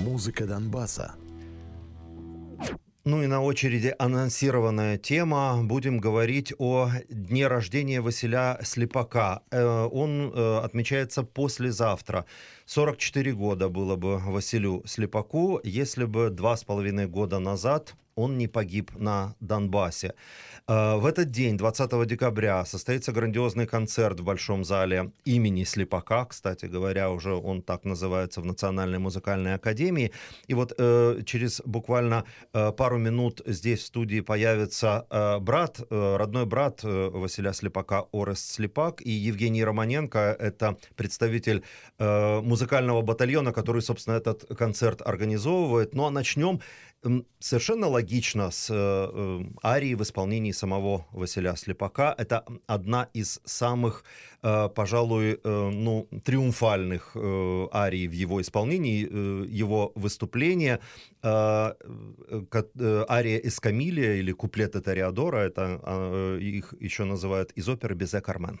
Музыка Донбасса. Ну и на очереди анонсированная тема. Будем говорить о дне рождения Василя Слепака. Э, он э, отмечается послезавтра. 44 года было бы Василю Слепаку, если бы два с половиной года назад он не погиб на Донбассе. Э, в этот день, 20 декабря, состоится грандиозный концерт в Большом зале имени Слепака, кстати говоря, уже он так называется в Национальной музыкальной академии. И вот э, через буквально э, пару минут здесь в студии появится э, брат, э, родной брат э, Василия Слепака, Орест Слепак, и Евгений Романенко, это представитель э, музыкального батальона, который, собственно, этот концерт организовывает. Ну а начнем совершенно логично с э, арии в исполнении самого Василя Слепака. Это одна из самых, э, пожалуй, э, ну, триумфальных э, арий в его исполнении, его выступления. Ария Эскамилия или куплеты Тореадора, это э, их еще называют из оперы «Безе Кармен».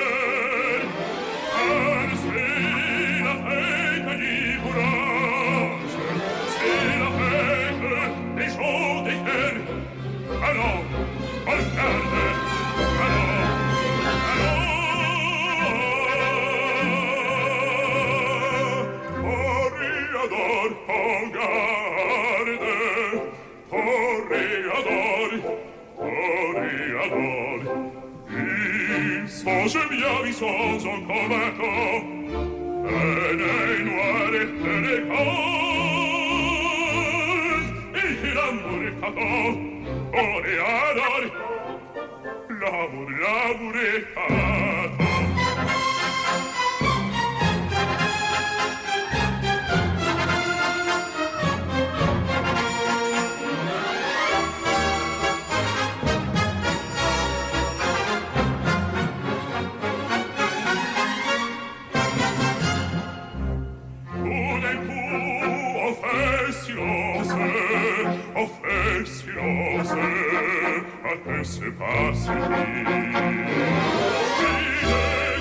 se passi vive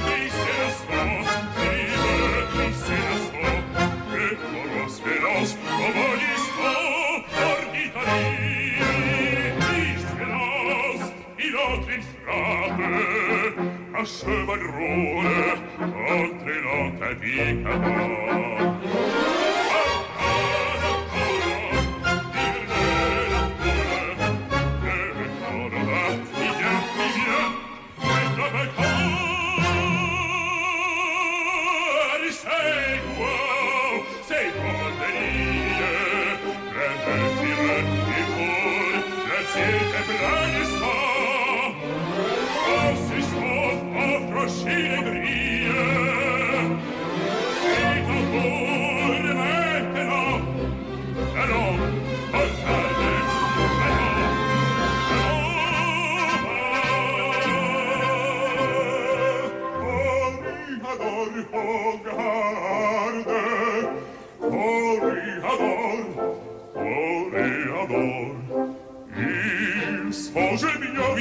di sera sto vive di sera sto e coros veros come gli sto ordita lì di veros i nostri frate a chevalrone oltre l'onta di capone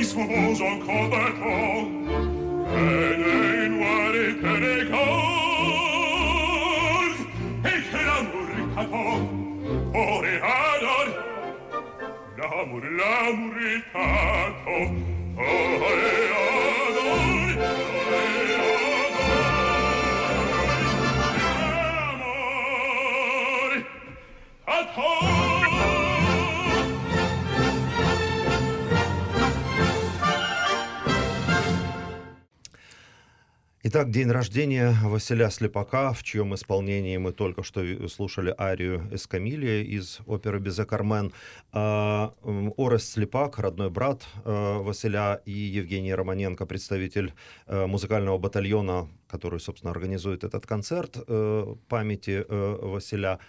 sposo ancora con bene in uare pene cor. E che l'amor catò ore ador l'amor l'amor catò ore ador ore ador. L'amor catò Итак, день рождения Василя Слепака, в чьем исполнении мы только что слушали арию Эскамилия из оперы «Безе Кармен». А, Орест Слепак, родной брат а, Василя, и Евгений Романенко, представитель а, музыкального батальона, который, собственно, организует этот концерт э, памяти э, Василя.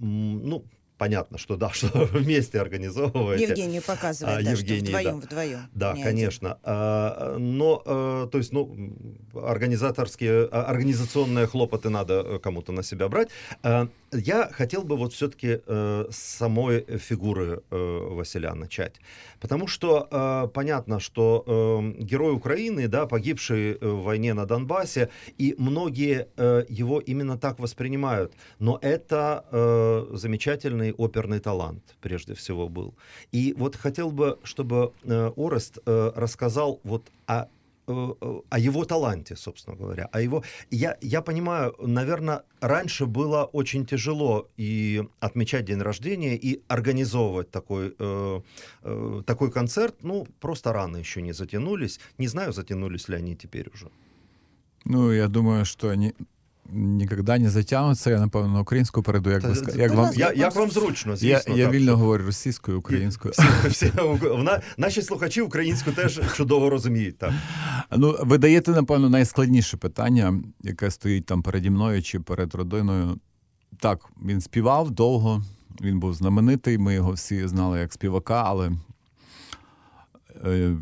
Ну, понятно, что да, что вместе организовываете. Евгений показывает, а, да, Евгений, что вдвоем, да. вдвоем. Да, конечно. А, но, а, то есть, ну, организаторские, а, организационные хлопоты надо э, кому-то на себя брать. А, я хотел бы вот все-таки э, с самой фигуры э, Василя начать. Потому что э, понятно, что э, герой Украины, да, погибший в войне на Донбассе, и многие э, его именно так воспринимают. Но это э, замечательный оперный талант, прежде всего, был. И вот хотел бы, чтобы э, Орест э, рассказал вот о э, о его таланте, собственно говоря. О его... я, я понимаю, наверное, раньше было очень тяжело и отмечать день рождения, и организовывать такой, э, э, такой концерт. Ну, просто рано еще не затянулись. Не знаю, затянулись ли они теперь уже. Ну, я думаю, что они ніколи не затягнуться. Я напевно на українську перейду. Як, Та, як, вам, я, як вам зручно, звісно. Я, я вільно говорю російською, українською. Всі, всі, наші слухачі українську теж чудово розуміють. Так. Ну, ви даєте, напевно, найскладніше питання, яке стоїть там переді мною чи перед родиною. Так, він співав довго, він був знаменитий, ми його всі знали як співака, але е,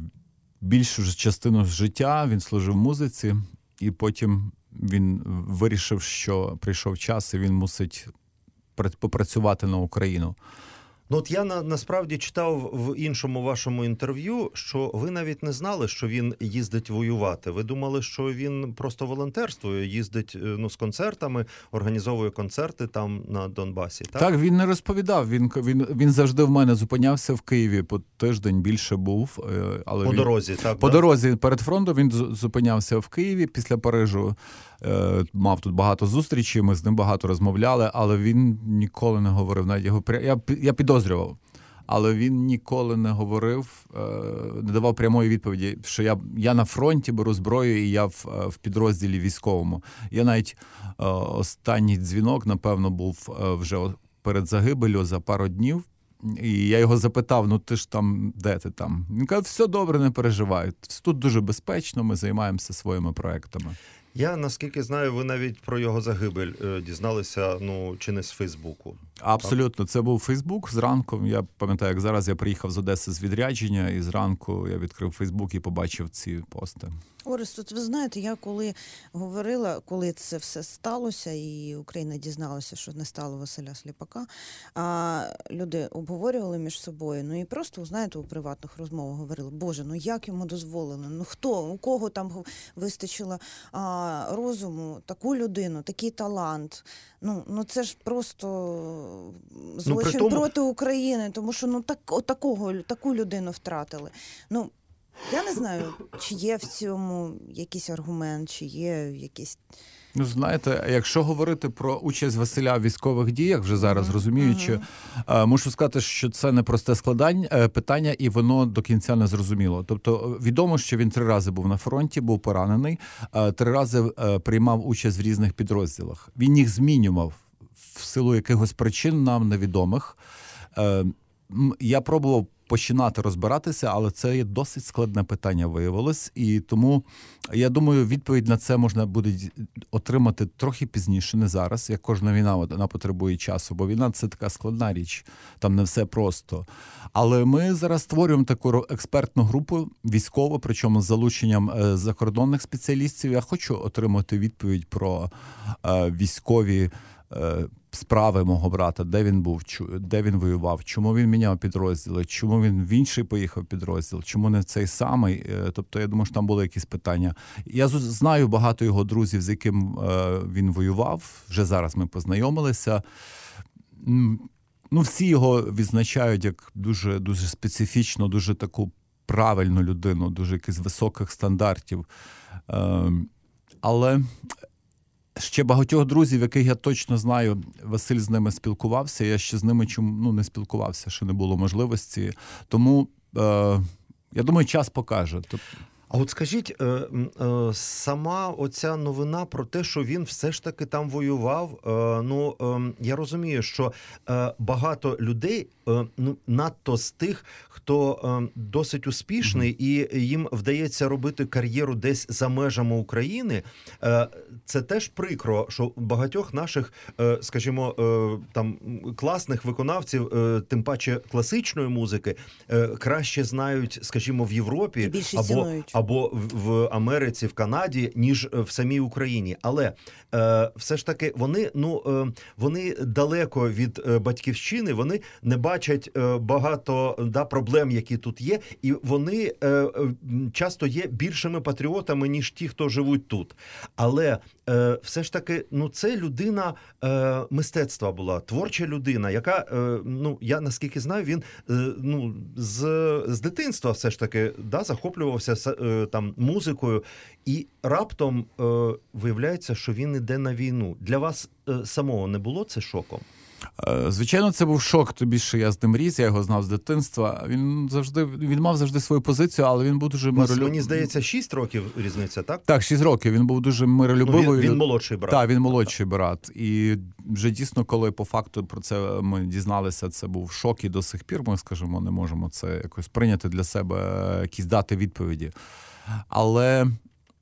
більшу частину життя він служив в музиці, і потім він вирішив, що прийшов час, і він мусить попрацювати на Україну. Ну, от я на, насправді читав в іншому вашому інтерв'ю, що ви навіть не знали, що він їздить воювати. Ви думали, що він просто волонтерствує, їздить е, ну, з концертами, організовує концерти там на Донбасі. Так, Так, він не розповідав. Він він, він завжди в мене зупинявся в Києві. По тиждень більше був. Е, але По він, дорозі, так? По да? дорозі перед фронтом він зупинявся в Києві після Парижу. Е, мав тут багато зустрічей, ми з ним багато розмовляли, але він ніколи не говорив. Навіть його я, я підозрював. Але він ніколи не говорив, е, не давав прямої відповіді, що я я на фронті беру зброю і я в е, в підрозділі військовому. Я навіть останній дзвінок, напевно, був вже перед загибелю за пару днів. І я його запитав: ну ти ж там, де ти там? Він каже, все добре, не переживай. Тут дуже безпечно, ми займаємося своїми проектами. Я наскільки знаю, ви навіть про його загибель е, дізналися ну чи не з Фейсбуку. Абсолютно, це був Фейсбук. Зранку я пам'ятаю, як зараз я приїхав з Одеси з відрядження, і зранку я відкрив Фейсбук і побачив ці пости. Орес, тут ви знаєте, я коли говорила, коли це все сталося, і Україна дізналася, що не стало Василя Сліпака, а люди обговорювали між собою. Ну і просто знаєте, у приватних розмовах говорили, Боже, ну як йому дозволено? Ну хто у кого там вистачило а, розуму, таку людину, такий талант? Ну ну це ж просто ну, злочин ну, тому... проти України, тому що ну так такого таку людину втратили. Ну я не знаю, чи є в цьому якийсь аргумент, чи є якісь. Ну, знаєте, якщо говорити про участь Василя в військових діях, вже зараз uh-huh. розуміючи, uh-huh. мушу сказати, що це не просте складання е, питання, і воно до кінця не зрозуміло. Тобто, відомо, що він три рази був на фронті, був поранений, три рази е, приймав участь в різних підрозділах. Він їх змінював в силу якихось причин нам невідомих. Я пробував починати розбиратися, але це є досить складне питання виявилось, і тому я думаю, відповідь на це можна буде отримати трохи пізніше, не зараз. Як кожна війна вона потребує часу, бо війна це така складна річ, там не все просто. Але ми зараз створюємо таку експертну групу військову, причому з залученням е, закордонних спеціалістів. Я хочу отримати відповідь про е, військові. Е, справи мого брата, де він був, де він воював, чому він міняв підрозділи, чому він в інший поїхав підрозділ, чому не цей самий. Е, тобто, я думаю, що там були якісь питання. Я знаю багато його друзів, з яким е, він воював. Вже зараз ми познайомилися. ну, всі його відзначають як дуже, дуже специфічно, дуже таку правильну людину, дуже якихось високих стандартів. Е, але ще багатьох друзів, яких я точно знаю, Василь з ними спілкувався. Я ще з ними чому ну, не спілкувався, ще не було можливості. Тому е, я думаю, час покаже. А от скажіть, е, е, сама оця новина про те, що він все ж таки там воював. е, Ну е, я розумію, що багато людей, ну надто з тих, хто досить успішний і їм вдається робити кар'єру десь за межами України. Це теж прикро, що багатьох наших, скажімо, там класних виконавців, тим паче класичної музики, краще знають, скажімо, в Європі або. Або в- Америці, в Канаді, ніж е, в самій Україні. Але е, все ж таки вони ну е, вони далеко від е, батьківщини, вони не бачать е, багато да, проблем, які тут є, і вони е, е, часто є більшими патріотами, ніж ті, хто живуть тут. Але е, все ж таки, ну це людина е, мистецтва була, творча людина, яка е, ну я наскільки знаю, він е, ну з, з дитинства все ж таки да, захоплювався е, там музикою, і раптом е, виявляється, що він іде на війну. Для вас самого не було це шоком? Е, Звичайно, це був шок. Тобі що я з ним ріс, я його знав з дитинства. Він завжди він мав завжди свою позицію, але він був дуже Ну, миролюбивий. Мені здається, 6 років різниця, так? Так, 6 років. Він був дуже Ну, миролюбивий. він, він молодший брат. Так, він молодший брат. І вже дійсно, коли по факту про це ми дізналися, це був шок і до сих пір. Ми скажімо, не можемо це якось прийняти для себе, якісь дати відповіді. Але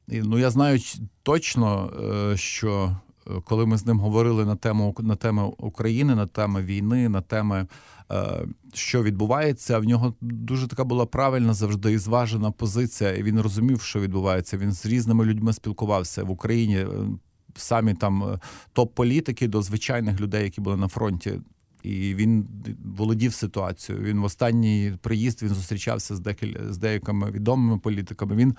ну я знаю точно, е, що коли ми з ним говорили на тему на тему України, на теми війни, на теми, е, що відбувається, в нього дуже така була правильна завжди і зважена позиція. І він розумів, що відбувається. Він з різними людьми спілкувався в Україні. е, Самі там е, топ-політики до звичайних людей, які були на фронті. І він володів ситуацією. Він в останній приїзд він зустрічався з декіль з деякими відомими політиками. Він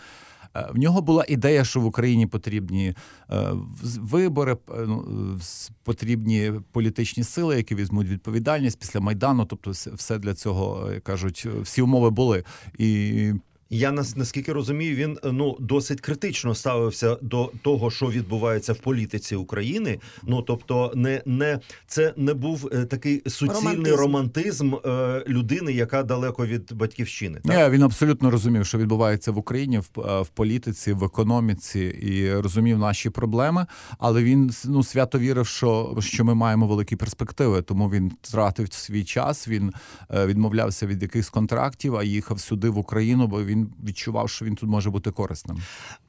е, в нього була ідея, що в Україні потрібні е, вибори, е, ну, потрібні політичні сили, які візьмуть відповідальність після майдану. Тобто, все- для цього кажуть, всі умови були. І Я нас наскільки розумію, він ну досить критично ставився до того, що відбувається в політиці України. Ну тобто, не не це не був е, такий суцільний Романтизм. романтизм, е, людини, яка далеко від батьківщини. Так? Ні, він абсолютно розумів, що відбувається в Україні в, е, в політиці, в економіці, і розумів наші проблеми. Але він ну свято вірив, що, що ми маємо великі перспективи. Тому він тратив свій час. Він е, відмовлявся від якихось контрактів, а їхав сюди в Україну, бо він відчував, що він тут може бути корисним.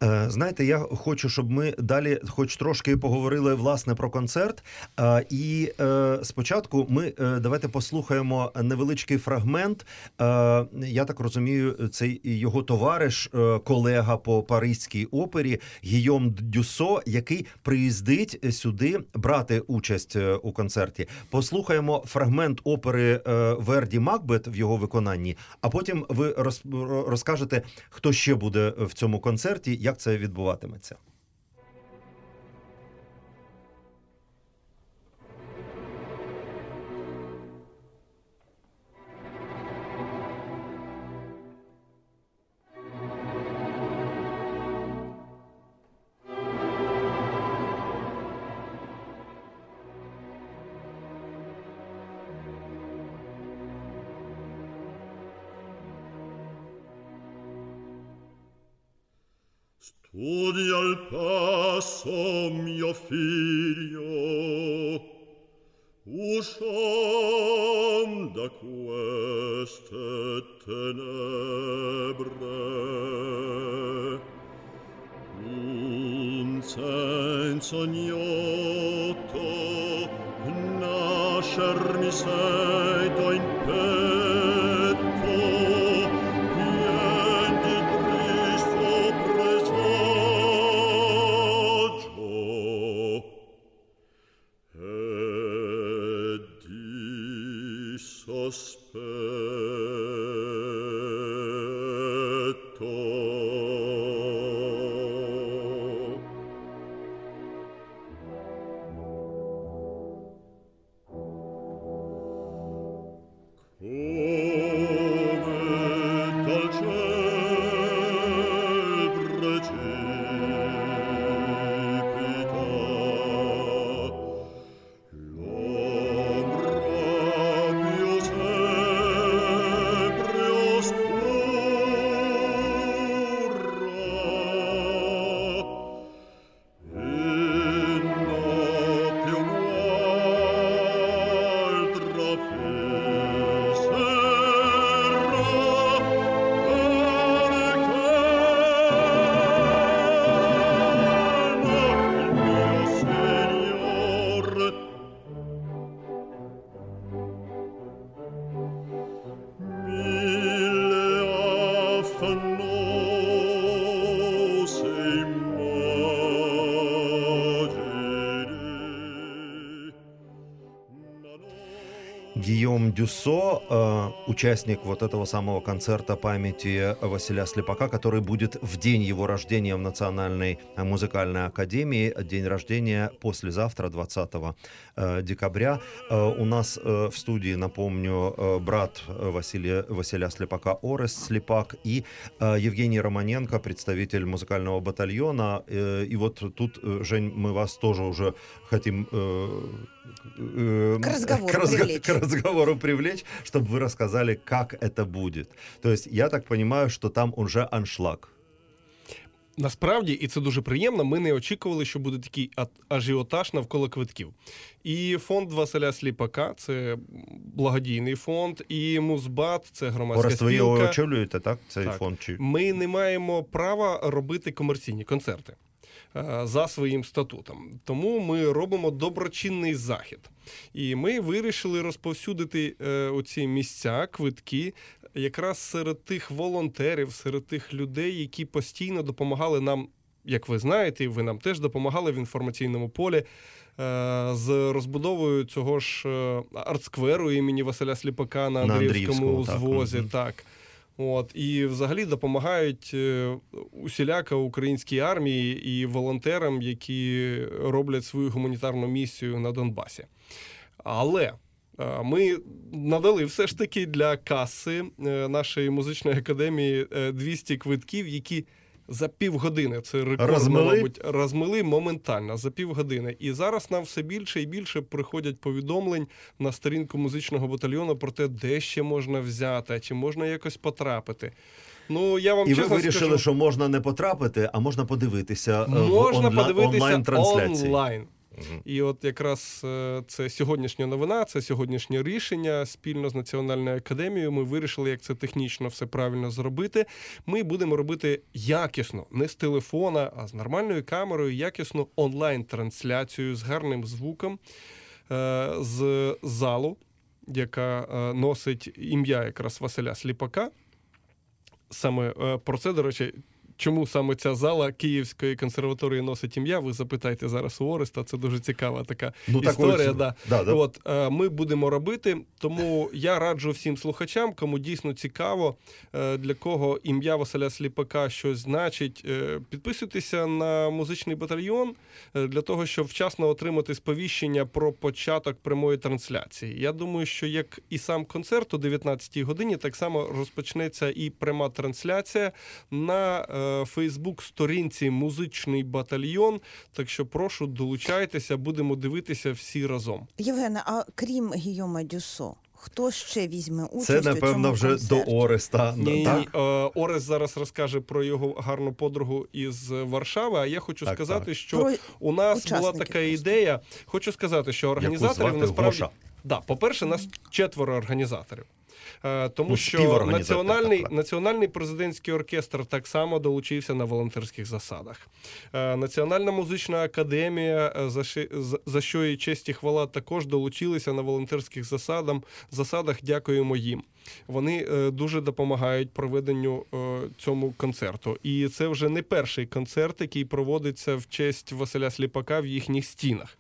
Е, Знаєте, я хочу, щоб ми далі, хоч трошки, поговорили власне про концерт. Е, І е, спочатку ми давайте послухаємо невеличкий фрагмент. Я так розумію, це його товариш, колега по Паризькій опері Гійом Дюсо, який приїздить сюди брати участь у концерті. Послухаємо фрагмент опери Верді Макбет в його виконанні, а потім ви роз- розкажете, хто ще буде в цьому концерті, як це відбуватиметься. Studi al passo mio figlio, usciam da queste tenebre. Un senso ignoto nascer mi sento, Дюсо, э, участник вот этого самого концерта памяти Василия Слепака, который будет в день его рождения в Национальной музыкальной академии. День рождения послезавтра, 20 э, декабря. Э, у нас э, в студии, напомню, э, брат Василия, Василия Слепака Орес Слепак и э, Евгений Романенко, представитель музыкального батальона. Э, и вот тут, э, Жень, мы вас тоже уже хотим э, э, К разговору к разго- привлечь. к разговору привлечь, чтобы вы рассказали, как это будет. То есть я так понимаю, что там уже аншлаг. Насправді, і це дуже приємно. Ми не очікували, що буде такий а- ажіотаж навколо квитків. І фонд Василя Сліпака це благодійний фонд, і Музбат це громадська Орес, ви його спілка. очолюєте, так? Цей Так. фонд чи Ми не маємо права робити комерційні концерти е, за своїм статутом. Тому ми робимо доброчинний захід. І ми вирішили розповсюдити е, оці місця, квитки, якраз серед тих волонтерів, серед тих людей, які постійно допомагали нам. Як ви знаєте, і ви нам теж допомагали в інформаційному полі е, з розбудовою цього ж е, артскверу імені Василя Сліпака на Андріївському Андріївському, так. От, і взагалі допомагають усіляка усіляко українській армії і волонтерам, які роблять свою гуманітарну місію на Донбасі. Але е, ми надали все ж таки для каси е, нашої музичної академії е, 200 квитків, які за півгодини це рекорд, Розмили? мабуть, розмили моментально за півгодини. І зараз нам все більше і більше приходять повідомлень на сторінку музичного батальйону про те, де ще можна взяти, чи можна якось потрапити. Ну я вам І ви вирішили, скажу, що можна не потрапити, а можна подивитися е, можна в онлайн, подивитися онлайн-трансляції. онлайн. І от якраз е, це сьогоднішня новина, це сьогоднішнє рішення спільно з Національною академією. Ми вирішили, як це технічно все правильно зробити. Ми будемо робити якісно, не з телефона, а з нормальною камерою, якісну онлайн-трансляцію з гарним звуком е, з залу, яка е, носить ім'я якраз Василя Сліпака. Саме про це, до речі, чому саме ця зала Київської консерваторії носить ім'я, ви запитайте зараз у Ореста. Це дуже цікава така Ну, історія. Да. да, да. От е, ми будемо робити. Тому я раджу всім слухачам, кому дійсно цікаво, е, для кого ім'я Василя Сліпака щось значить. е, Підписуйтеся на музичний батальйон е, для того, щоб вчасно отримати сповіщення про початок прямої трансляції. Я думаю, що як і сам концерт о 19-й годині, так само розпочнеться і пряма трансляція на е, Фейсбук-сторінці Музичний батальйон. Так що прошу долучайтеся, будемо дивитися всі разом. Євгене, а крім Гійома Дюсо, хто ще візьме участь Це, у напевно, цьому вже концерті? до Ореста. Ні, ні, так? ні. Е, Орес зараз розкаже про його гарну подругу із Варшави. А я хочу Так, сказати, так. що Про у нас була така просто. ідея. Хочу сказати, що організаторів насправді Гоша. да, по-перше, нас четверо організаторів. Е, Тому Ну, що національний, національний президентський оркестр так само долучився на волонтерських засадах. Е, Національна музична академія, е, за, що і честь і хвала, також долучилися на волонтерських засадам, засадах. Дякуємо їм. Вони дуже допомагають проведенню цьому концерту. І це вже не перший концерт, який проводиться в честь Василя Сліпака в їхніх стінах.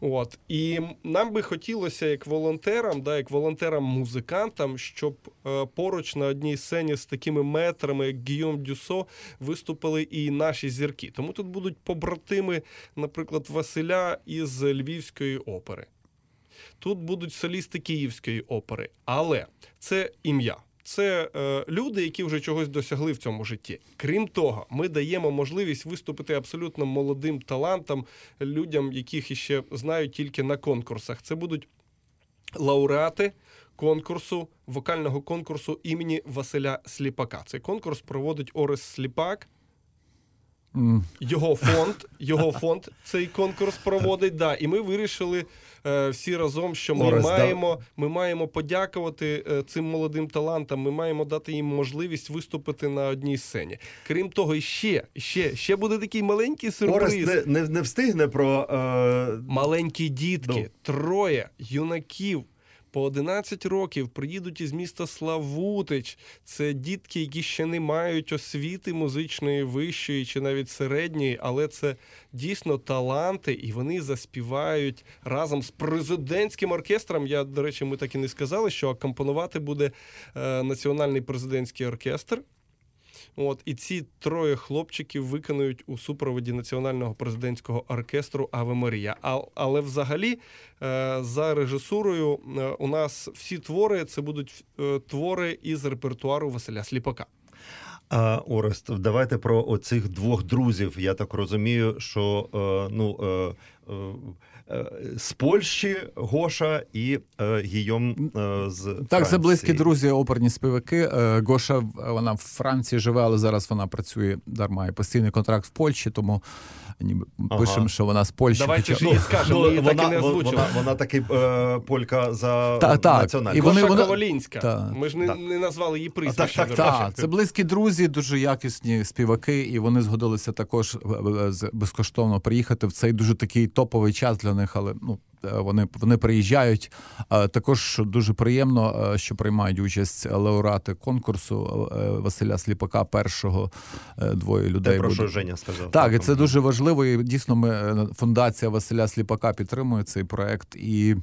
От і нам би хотілося, як волонтерам, да, як волонтерам-музикантам, щоб е, поруч на одній сцені з такими метрами, як Гійом Дюсо, виступили і наші зірки. Тому тут будуть побратими, наприклад, Василя із Львівської опери. Тут будуть солісти Київської опери, але це ім'я. Це е, люди, які вже чогось досягли в цьому житті. Крім того, ми даємо можливість виступити абсолютно молодим талантам, людям, яких іще знають тільки на конкурсах. Це будуть лауреати конкурсу, вокального конкурсу імені Василя Сліпака. Цей конкурс проводить Орес Сліпак. Його фонд, його фонд цей конкурс проводить. Да, і ми вирішили е, всі разом, що ми Орес, да. маємо, ми маємо подякувати е, цим молодим талантам. Ми маємо дати їм можливість виступити на одній сцені. Крім того, і ще, ще, ще буде такий маленький сюрприз. Орест не, не, не встигне про. Е... Маленькі дітки, Ну. троє юнаків. По 11 років приїдуть із міста Славутич. Це дітки, які ще не мають освіти музичної, вищої чи навіть середньої, але це дійсно таланти, і вони заспівають разом з президентським оркестром. Я, до речі, ми так і не сказали, що акомпонувати буде е, національний президентський оркестр. От і ці троє хлопчиків виконують у супроводі національного президентського оркестру Аве Марія. А, але взагалі, е, за режисурою, е, у нас всі твори це будуть е, твори із репертуару Василя Сліпака. А, Орест, давайте про оцих двох друзів. Я так розумію, що ну, з Польщі Гоша і е, Гійом е, з Так, це близькі друзі, оперні співаки. Е, Гоша вона в Франції живе, але зараз вона працює дарма і постійний контракт в Польщі, тому ніби Ага. пишемо, що вона з Польщі. Давайте хоча- ж її скажемо, ми її так і вона, не вона, озвучили. вона, вона таки е, полька за Та- так. національну. І вони- Гоша вона- Ковалінська. Так. Ми ж не, Так. не назвали її прізвище. так, так. Так, це близькі друзі, дуже якісні співаки, і вони згодилися також е, е, безкоштовно приїхати в цей дуже такий топовий час для них, але ну. Е, Вони вони приїжджають. Е, Також дуже приємно, е, що приймають участь лауреати конкурсу Василя Сліпака, першого двоє людей. Те, про буде. що Женя сказав. Так, і це дуже важливо. І дійсно, ми фундація Василя Сліпака підтримує цей проект. І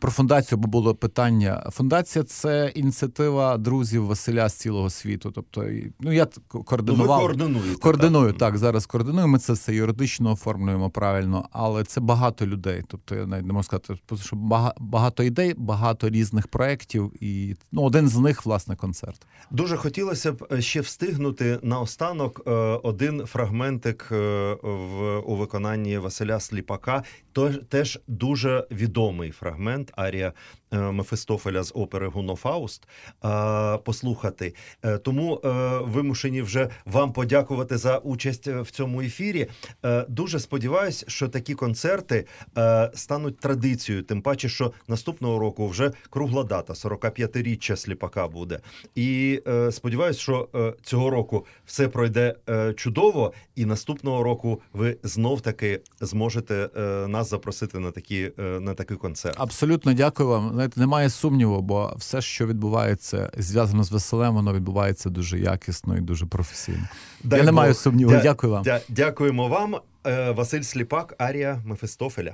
про фундацію було питання. Фундація це ініціатива друзів Василя з цілого світу. Тобто, ну я т- Ну, координував. координуєте. Координую так. так. Зараз координуємо ми це все юридично оформлюємо правильно, але це багато людей. Тобто я навіть не можу сказати, що багато ідей, багато різних проєктів, і ну один з них власне концерт. Дуже хотілося б е, ще встигнути наостанок останок один фрагментик е, в у виконанні Василя Сліпака. Тож теж дуже відомий фрагмент арія е, Мефистофеля з опери Гунофауст. е, Послухати. Е, Тому е, вимушені вже вам подякувати за участь в цьому ефірі. Е, Дуже сподіваюся, що такі концерти е, стануть традицією. Тим паче, що наступного року вже кругла дата 45-річчя сліпака буде. І е, сподіваюся, що е, цього року все пройде е, чудово, і наступного року ви знов таки зможете е, нас запросити на такі е, на такий концерт. Абсолютно дякую вам. Знаєте, немає сумніву, бо все, що відбувається, зв'язано з веселем, воно відбувається дуже якісно і дуже професійно. Дай Я не Бог. маю сумніву. Дя- Дякую вам. дя- дякуємо вам, Е, Василь Сліпак, Арія Мефистофеля.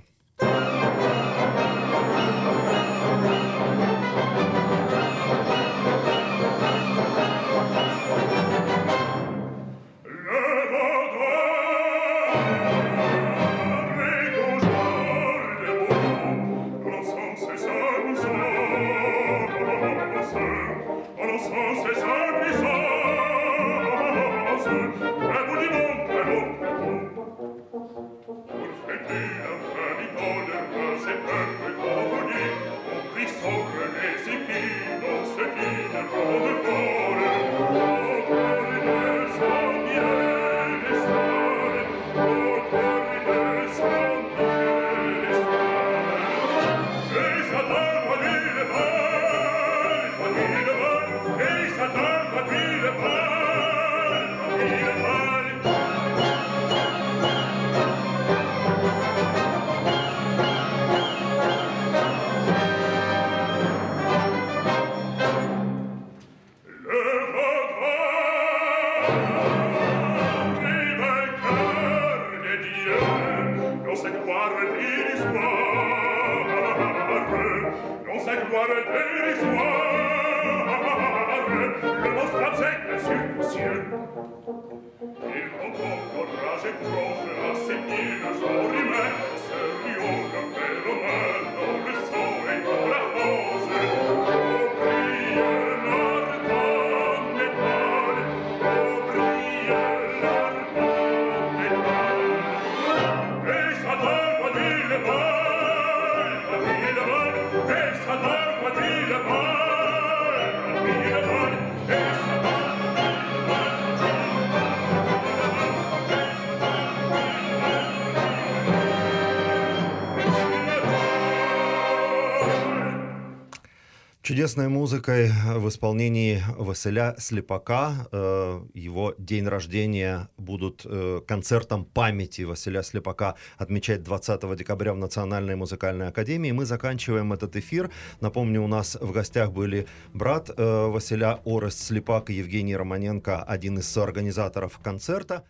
Чудесной музыкой в исполнении Василя Слепака. Э, Его день рождения будут э, концертом памяти Василя Слепака отмечать 20 декабря в Национальной музыкальной академии. Мы заканчиваем этот эфир. Напомню, у нас в гостях были брат э, Василя Орест Слепак и Евгений Романенко, один из соорганизаторов концерта.